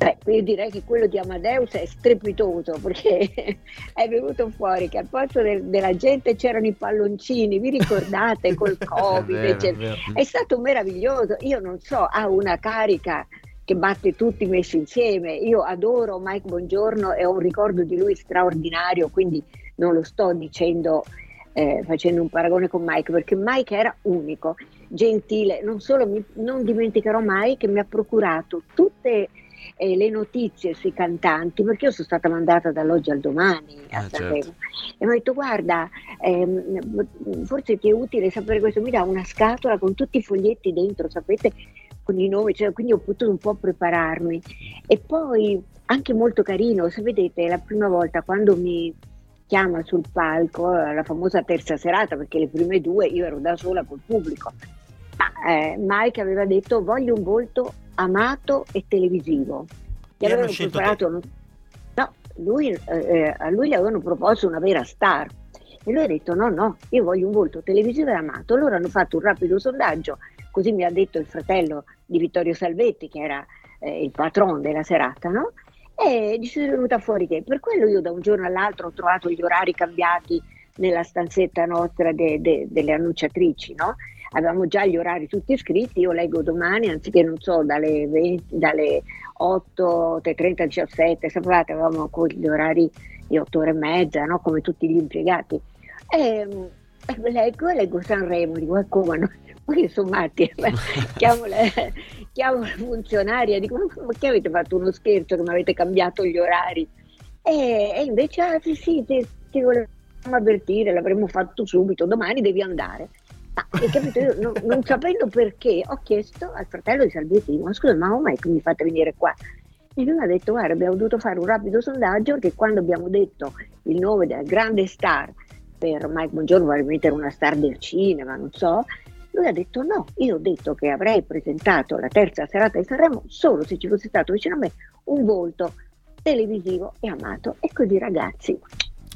Beh, io direi che quello di Amadeus è strepitoso perché è venuto fuori che al posto del- della gente c'erano i palloncini, vi ricordate col Covid? è vero. È stato meraviglioso, io non so, ha una carica che batte tutti messi insieme. Io adoro Mike Bongiorno e ho un ricordo di lui straordinario, quindi non lo sto dicendo eh, facendo un paragone con Mike, perché Mike era unico, gentile, non solo mi, non dimenticherò mai che mi ha procurato tutte eh, le notizie sui cantanti, perché io sono stata mandata dall'oggi al domani a Ah, Sanremo certo. e mi ha detto guarda, ehm, forse ti è utile sapere questo, mi dà una scatola con tutti i foglietti dentro, sapete, con i nomi, cioè, quindi ho potuto un po' prepararmi. E poi anche molto carino, se vedete, la prima volta quando mi chiama sul palco, la famosa terza serata, perché le prime due io ero da sola col pubblico, ma eh, Mike aveva detto voglio un volto amato e televisivo. Gli E avevano preparato, no, lui, eh, eh, a lui gli avevano proposto una vera star. E lui ha detto no, no, io voglio un volto televisivo e amato. Allora hanno fatto un rapido sondaggio, così mi ha detto il fratello di Vittorio Salvetti, che era eh, il patron della serata, no? E ci sono venuta fuori che per quello io da un giorno all'altro ho trovato gli orari cambiati nella stanzetta nostra de- de- delle annunciatrici, no? Avevamo già gli orari tutti scritti, io leggo domani, anziché non so, dalle, 20, dalle 8, 30, 17, sapevate, avevamo gli orari di 8 ore e mezza, no? come tutti gli impiegati. E, e leggo, e leggo Sanremo, dico, ma come no? Ma che sono matti? chiamo, la, chiamo la funzionaria, dico, ma che avete fatto uno scherzo che mi avete cambiato gli orari? E, e invece, ah sì sì, ti, ti volevo avvertire, l'avremmo fatto subito, domani devi andare. Ma capito? Io non, non sapendo perché ho chiesto al fratello di Salvetti, ma scusa, ma come mi fate venire qua? E lui mi ha detto, guarda, abbiamo dovuto fare un rapido sondaggio perché quando abbiamo detto il nome della grande star per Mike Buongiorno, probabilmente era una star del cinema, non so, lui ha detto no, io ho detto che avrei presentato la terza serata di Sanremo solo se ci fosse stato vicino a me un volto televisivo e amato. E così ragazzi,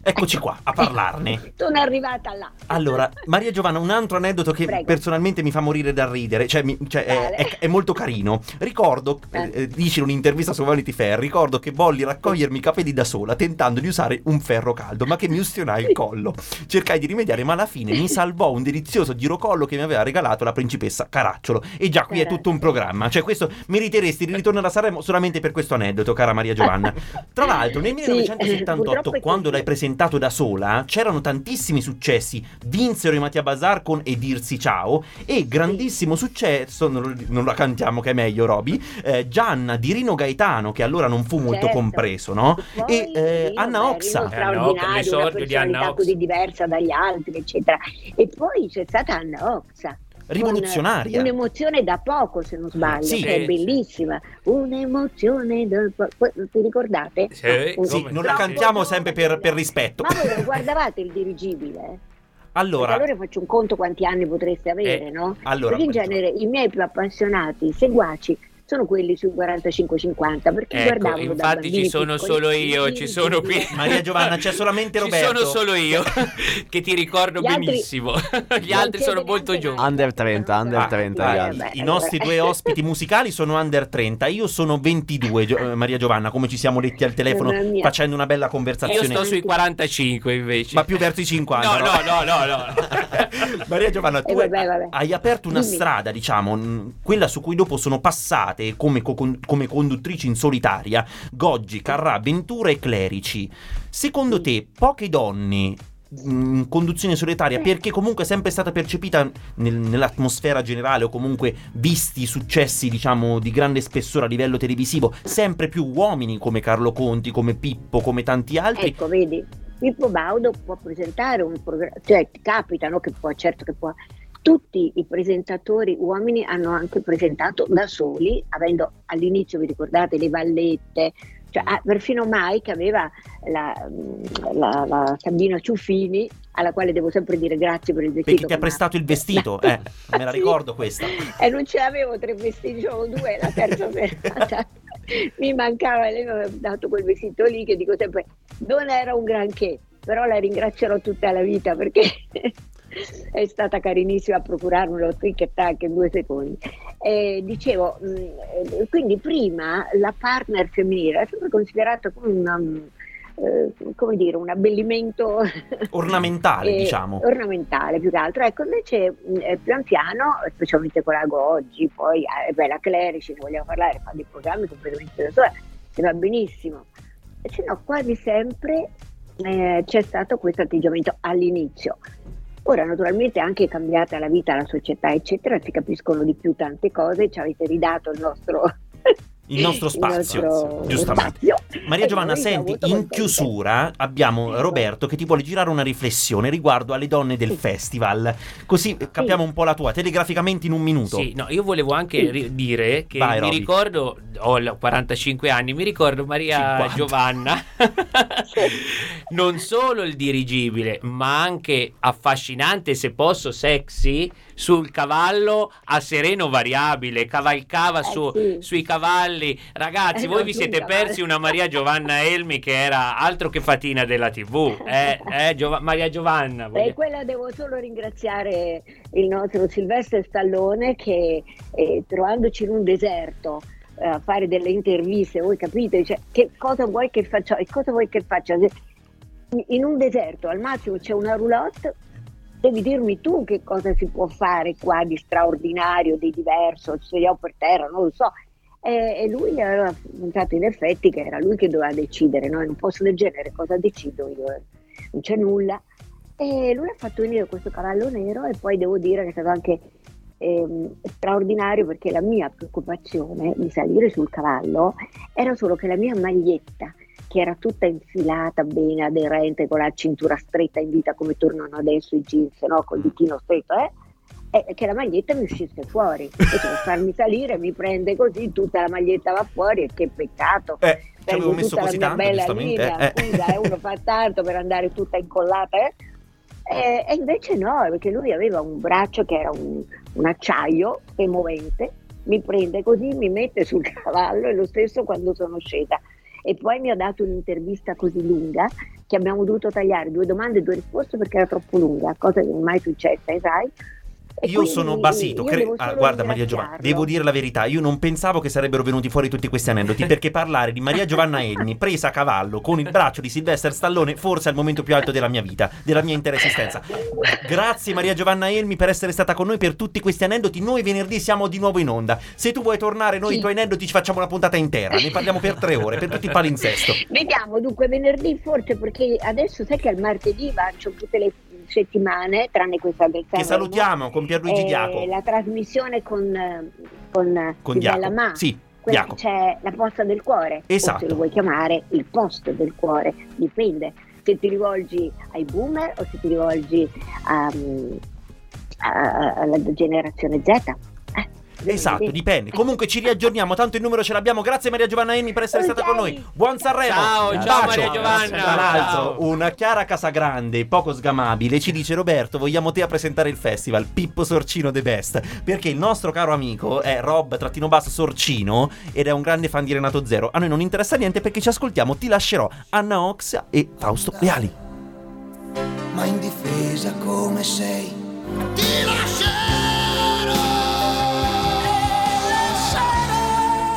Eccoci qua a parlarne. sono arrivata là. Allora, Maria Giovanna, un altro aneddoto che Prego. personalmente mi fa morire da ridere, cioè, mi- cioè, è, è- è molto carino. Ricordo, eh, eh, dici in un'intervista su Vanity Fair, ricordo che volli raccogliermi i capelli da sola tentando di usare un ferro caldo, ma che mi ustionai il collo. Cercai di rimediare, ma alla fine mi salvò un delizioso girocollo che mi aveva regalato la principessa Caracciolo. E già qui è tutto un programma. Cioè, questo meriteresti di ritornare a Sanremo solamente per questo aneddoto, cara Maria Giovanna. Tra l'altro, nel Sì, 1978, purtroppo è quando l'hai presentato da sola, c'erano tantissimi successi. Vinsero i Mattia Bazar con E dirsi ciao. E grandissimo successo, non, non la cantiamo che è meglio, Roby. eh, Gianna di Rino Gaetano, che allora non fu molto Certo. compreso, no? E eh, Anna Oxa. Straordinario, una l'esordio di Anna personalità Ox. così diversa dagli altri, eccetera. E poi c'è stata Anna Oxa. Rivoluzionaria. con Un'emozione da poco, se non sbaglio, Sì. che è bellissima. Un'emozione da poco. Ti ricordate? Sì, Un- Sì, non la cantiamo sempre per, per rispetto. Ma voi non guardavate il dirigibile? Allora, allora faccio un conto quanti anni potreste avere, Eh, no? allora, perché in genere i miei più appassionati seguaci sono quelli sui 45-50 perché Ecco, guardavano da infatti ci sono solo io, ci sono qui. Maria Giovanna, c'è solamente Ci Roberto. sono solo io che ti ricordo Gli altri- benissimo. Gli non altri sono molto giovani. Under 30, under Ah, 30 dai, gli eh, altri. beh, I nostri allora. due ospiti musicali sono under 30, io sono 22, Gio- eh, Maria Giovanna, come ci siamo detti al telefono facendo una bella Io conversazione. sto sui 45 invece. Ma più verso i 50. No, no, no, no, no. Maria Giovanna, tu Eh, vabbè, vabbè. hai aperto una Dimmi. strada, diciamo, quella su cui dopo sono passate come, co- come conduttrici in solitaria Goggi, Carrà, Ventura e Clerici. Secondo te, poche donne mh, in conduzione solitaria, perché comunque è sempre stata percepita nel- nell'atmosfera generale o comunque visti i successi, diciamo, di grande spessore a livello televisivo, sempre più uomini come Carlo Conti, come Pippo, come tanti altri. Ecco, vedi, Pippo Baudo può presentare un programma, cioè capita, no, che può, certo che può. Tutti i presentatori uomini hanno anche presentato da soli, avendo all'inizio, vi ricordate, le vallette, cioè, ah, perfino Mike aveva la, la- la Sabina Ciuffini, alla quale devo sempre dire grazie per il vestito. Perché ti ha prestato il vestito, eh, me la ricordo questa. E non ce l'avevo tre vestiti, avevo due la terza serata. Mi mancava, lei mi aveva dato quel vestito lì che dico sempre, non era un granché, però la ringrazierò tutta la vita perché è stata carinissima a procurarmelo tic e tac in due secondi. Eh, dicevo, mh, eh, quindi prima la partner femminile era sempre considerata come una, mh, eh, come dire, un abbellimento Ornamentale, eh, diciamo. ornamentale più che altro. Ecco, invece mh, eh, pian piano, specialmente con la Goggi, poi eh, beh, la Clerici, ne vogliamo parlare, fa dei programmi completamente da sola, che va benissimo. Se no, quasi sempre c'è stato questo atteggiamento all'inizio. Ora, naturalmente, è anche cambiata la vita, la società, eccetera, si capiscono di più tante cose, ci avete ridato il nostro, Il nostro spazio, nostro giustamente. spazio. Maria Giovanna, siamo senti, in chiusura abbiamo Roberto che ti vuole girare una riflessione riguardo alle donne del festival. Così eh, capiamo un po' la tua, telegraficamente in un minuto. Sì, no, io volevo anche ri- dire che Vai, mi Roby. ricordo, ho l- 45 anni, mi ricordo Maria 50. Giovanna, non solo il dirigibile, ma anche affascinante, se posso, sexy, sul cavallo a sereno variabile, cavalcava su- sì. sui cavalli. Ragazzi, Eh, voi vi siete persi una Maria Giovanna Elmi che era altro che fatina della TV. Eh, eh, Giova- Maria Giovanna. E voglio- quella devo solo ringraziare il nostro Silvestre Stallone che eh, trovandoci in un deserto eh, a fare delle interviste, voi capite, dice, che cosa vuoi che faccia? E cosa vuoi che faccia? In un deserto al massimo c'è una roulotte, devi dirmi tu che cosa si può fare qua di straordinario, di diverso, ci sediamo per terra, non lo so. E, lui aveva pensato in effetti che era lui che doveva decidere, no? in un posto del genere cosa decido io? Non c'è nulla. E lui ha fatto venire questo cavallo nero e poi devo dire che è stato anche ehm, straordinario perché la mia preoccupazione di salire sul cavallo era solo che la mia maglietta, che era tutta infilata bene, aderente, con la cintura stretta in vita come tornano adesso i jeans, no? Col ditino stretto, eh? E che la maglietta mi uscisse fuori. E per farmi salire mi prende così, tutta la maglietta va fuori e che peccato. Eh, ci avevo messo tutta la così mia tanto, bella linea, eh, eh. scusa, eh, uno fa tanto per andare tutta incollata, eh? E, e invece no, perché lui aveva un braccio che era un, un acciaio movente, mi prende così, mi mette sul cavallo e lo stesso quando sono scesa. E poi mi ha dato un'intervista così lunga che abbiamo dovuto tagliare due domande e due risposte perché era troppo lunga, cosa che non è mai successa, eh, sai? E Io sono basito, cre- ah, guarda Maria Giovanna, devo dire la verità, io non pensavo che sarebbero venuti fuori tutti questi aneddoti perché parlare di Maria Giovanna Elmi presa a cavallo con il braccio di Sylvester Stallone forse è il momento più alto della mia vita, della mia intera esistenza. Grazie Maria Giovanna Elmi per essere stata con noi per tutti questi aneddoti, noi venerdì siamo di nuovo in onda, se tu vuoi tornare noi i tuoi aneddoti ci facciamo una puntata intera, ne parliamo per tre ore, per tutto il palinsesto. Vediamo dunque venerdì forse perché adesso sai che al martedì faccio tutte le settimane, tranne questa del Che Sanremo, salutiamo con Pierluigi eh, Diaco. La trasmissione con, eh, con, eh, Con Diaco. Ma. Sì, Diaco. C'è la posta del cuore, Esatto. se lo vuoi chiamare il posto del cuore, dipende se ti rivolgi ai boomer o se ti rivolgi a- alla generazione Z. Esatto, dipende. Comunque ci riaggiorniamo, tanto il numero ce l'abbiamo. Grazie Maria Giovanna Enni per essere stata con noi. Buon Sanremo. Ciao, ciao, bacio. Maria Giovanna. Tra l'altro, una Chiara Casagrande, poco sgamabile, ci dice Roberto, vogliamo te a presentare il festival Pippo Sorcino The Best, perché il nostro caro amico è Rob trattino basso Sorcino ed è un grande fan di Renato Zero. A noi non interessa niente perché ci ascoltiamo, ti lascerò Anna Ox e Fausto Leali. ma in difesa come sei.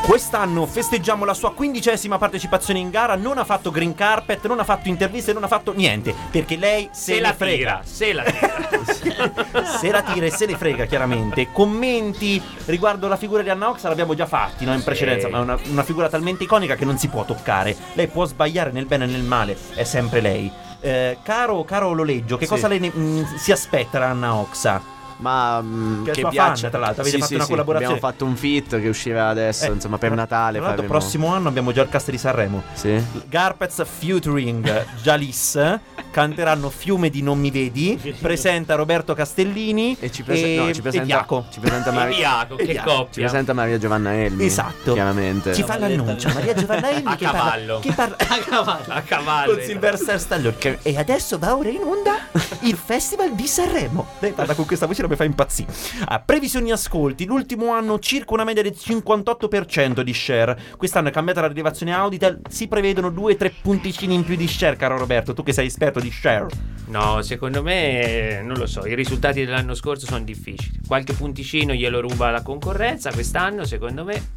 Quest'anno festeggiamo la sua quindicesima partecipazione in gara, non ha fatto green carpet, non ha fatto interviste, non ha fatto niente, perché lei se, Se la frega. tira, se la tira. se la tira e se ne frega chiaramente. Commenti riguardo la figura di Anna Ox l'abbiamo già fatti no, in Sì. precedenza, ma è una, una figura talmente iconica che non si può toccare. Lei può sbagliare nel bene e nel male, è sempre lei. Eh, caro, caro Loleggio, che Sì. cosa lei ne- mh, si aspetta da Anna Oxa? Ma mm, Che che piace fan, tra l'altro, avete Sì, fatto sì, una sì, collaborazione. Abbiamo fatto un feat che uscirà adesso, Eh, insomma, per tra- Natale. Tra l'altro, faremo- prossimo anno abbiamo già il cast di Sanremo. Sì. Garpez featuring Jalis canteranno Fiume di Non mi vedi. Presenta Roberto Castellini E ci, prese- no, ci e presenta, Diaco. ci presenta E Maria Diaco, E che Diaco. Ci coppia. presenta Maria Giovanna Elmi. Esatto. Chiaramente. Ci fa l'annuncio Maria Giovanna Elmi A che parla, cavallo. che parla a cavallo A cavallo. con Sylvester Stallone che- e adesso va ora in onda il Festival di Sanremo lei parla con questa voce non mi fa impazzire ah, previsioni ascolti l'ultimo anno circa una media del 58% di share quest'anno è cambiata la rilevazione Auditel si prevedono 2-3 punticini in più di share caro Roberto tu che sei esperto di share No, secondo me, non lo so, i risultati dell'anno scorso sono difficili. Qualche punticino glielo ruba la concorrenza quest'anno, secondo me.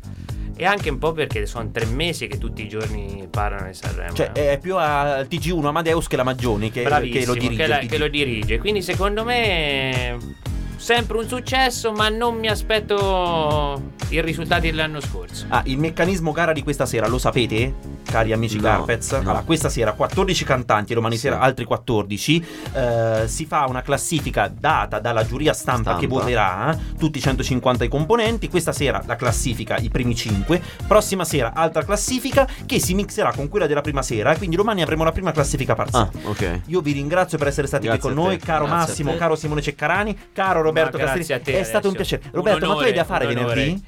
E anche un po' perché sono tre mesi che tutti i giorni parlano di Sanremo. cioè no? è più al TG1 Amadeus che la Maggioni che, che lo dirige che, la- che lo dirige. Quindi secondo me sempre un successo, ma non mi aspetto i risultati dell'anno scorso. Ah, il meccanismo gara di questa sera lo sapete, cari amici No, Carpets? no. Allora, questa sera 14 cantanti, domani Sì. sera altri 14. eh, si fa una classifica data dalla giuria stampa, Stampa. che voterà eh, tutti i 150 i componenti. Questa sera la classifica, i primi 5. Prossima sera altra classifica che si mixerà con quella della prima sera. Quindi domani avremo la prima classifica parziale. Ah, ok. Io vi ringrazio per essere stati Grazie qui con noi, caro Grazie Massimo, caro Simone Ceccarani, caro Roberto te, È stato un piacere. Roberto, ma tu hai da fare venerdì?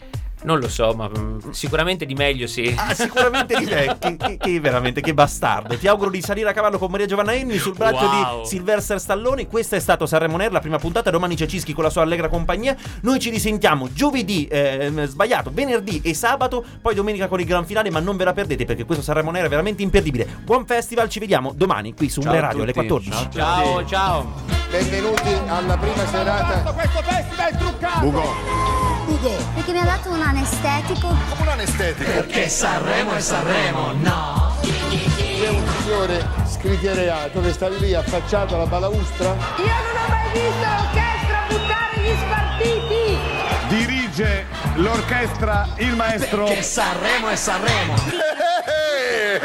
Non lo so, ma mm, sicuramente di meglio sì. Ah, sicuramente di te. Che, che- che veramente, che bastardo. Ti auguro di salire a cavallo con Maria Giovanna Enni sul braccio Wow. di Sylvester Stallone. Questo è stato Sanremo Air, la prima puntata. Domani c'è Cischi con la sua allegra compagnia. Noi ci risentiamo giovedì, ehm, sbagliato, venerdì e sabato. Poi domenica con il gran finale, ma non ve la perdete perché questo Sanremo Air è veramente imperdibile. Buon festival, ci vediamo domani qui su Umbre Radio alle tutti. 14. Ciao, ciao. Benvenuti alla prima serata. Questo festival truccato! Bugo. Perché mi ha dato un anestetico. Come un'anestetica. Perché Sanremo è Sanremo, no. C'è un signore scriteriato che sta lì affacciato alla balaustra. Io non ho mai visto l'orchestra buttare gli spartiti! Dirige l'orchestra il maestro Perché Sanremo è Sanremo. Eh, eh, eh.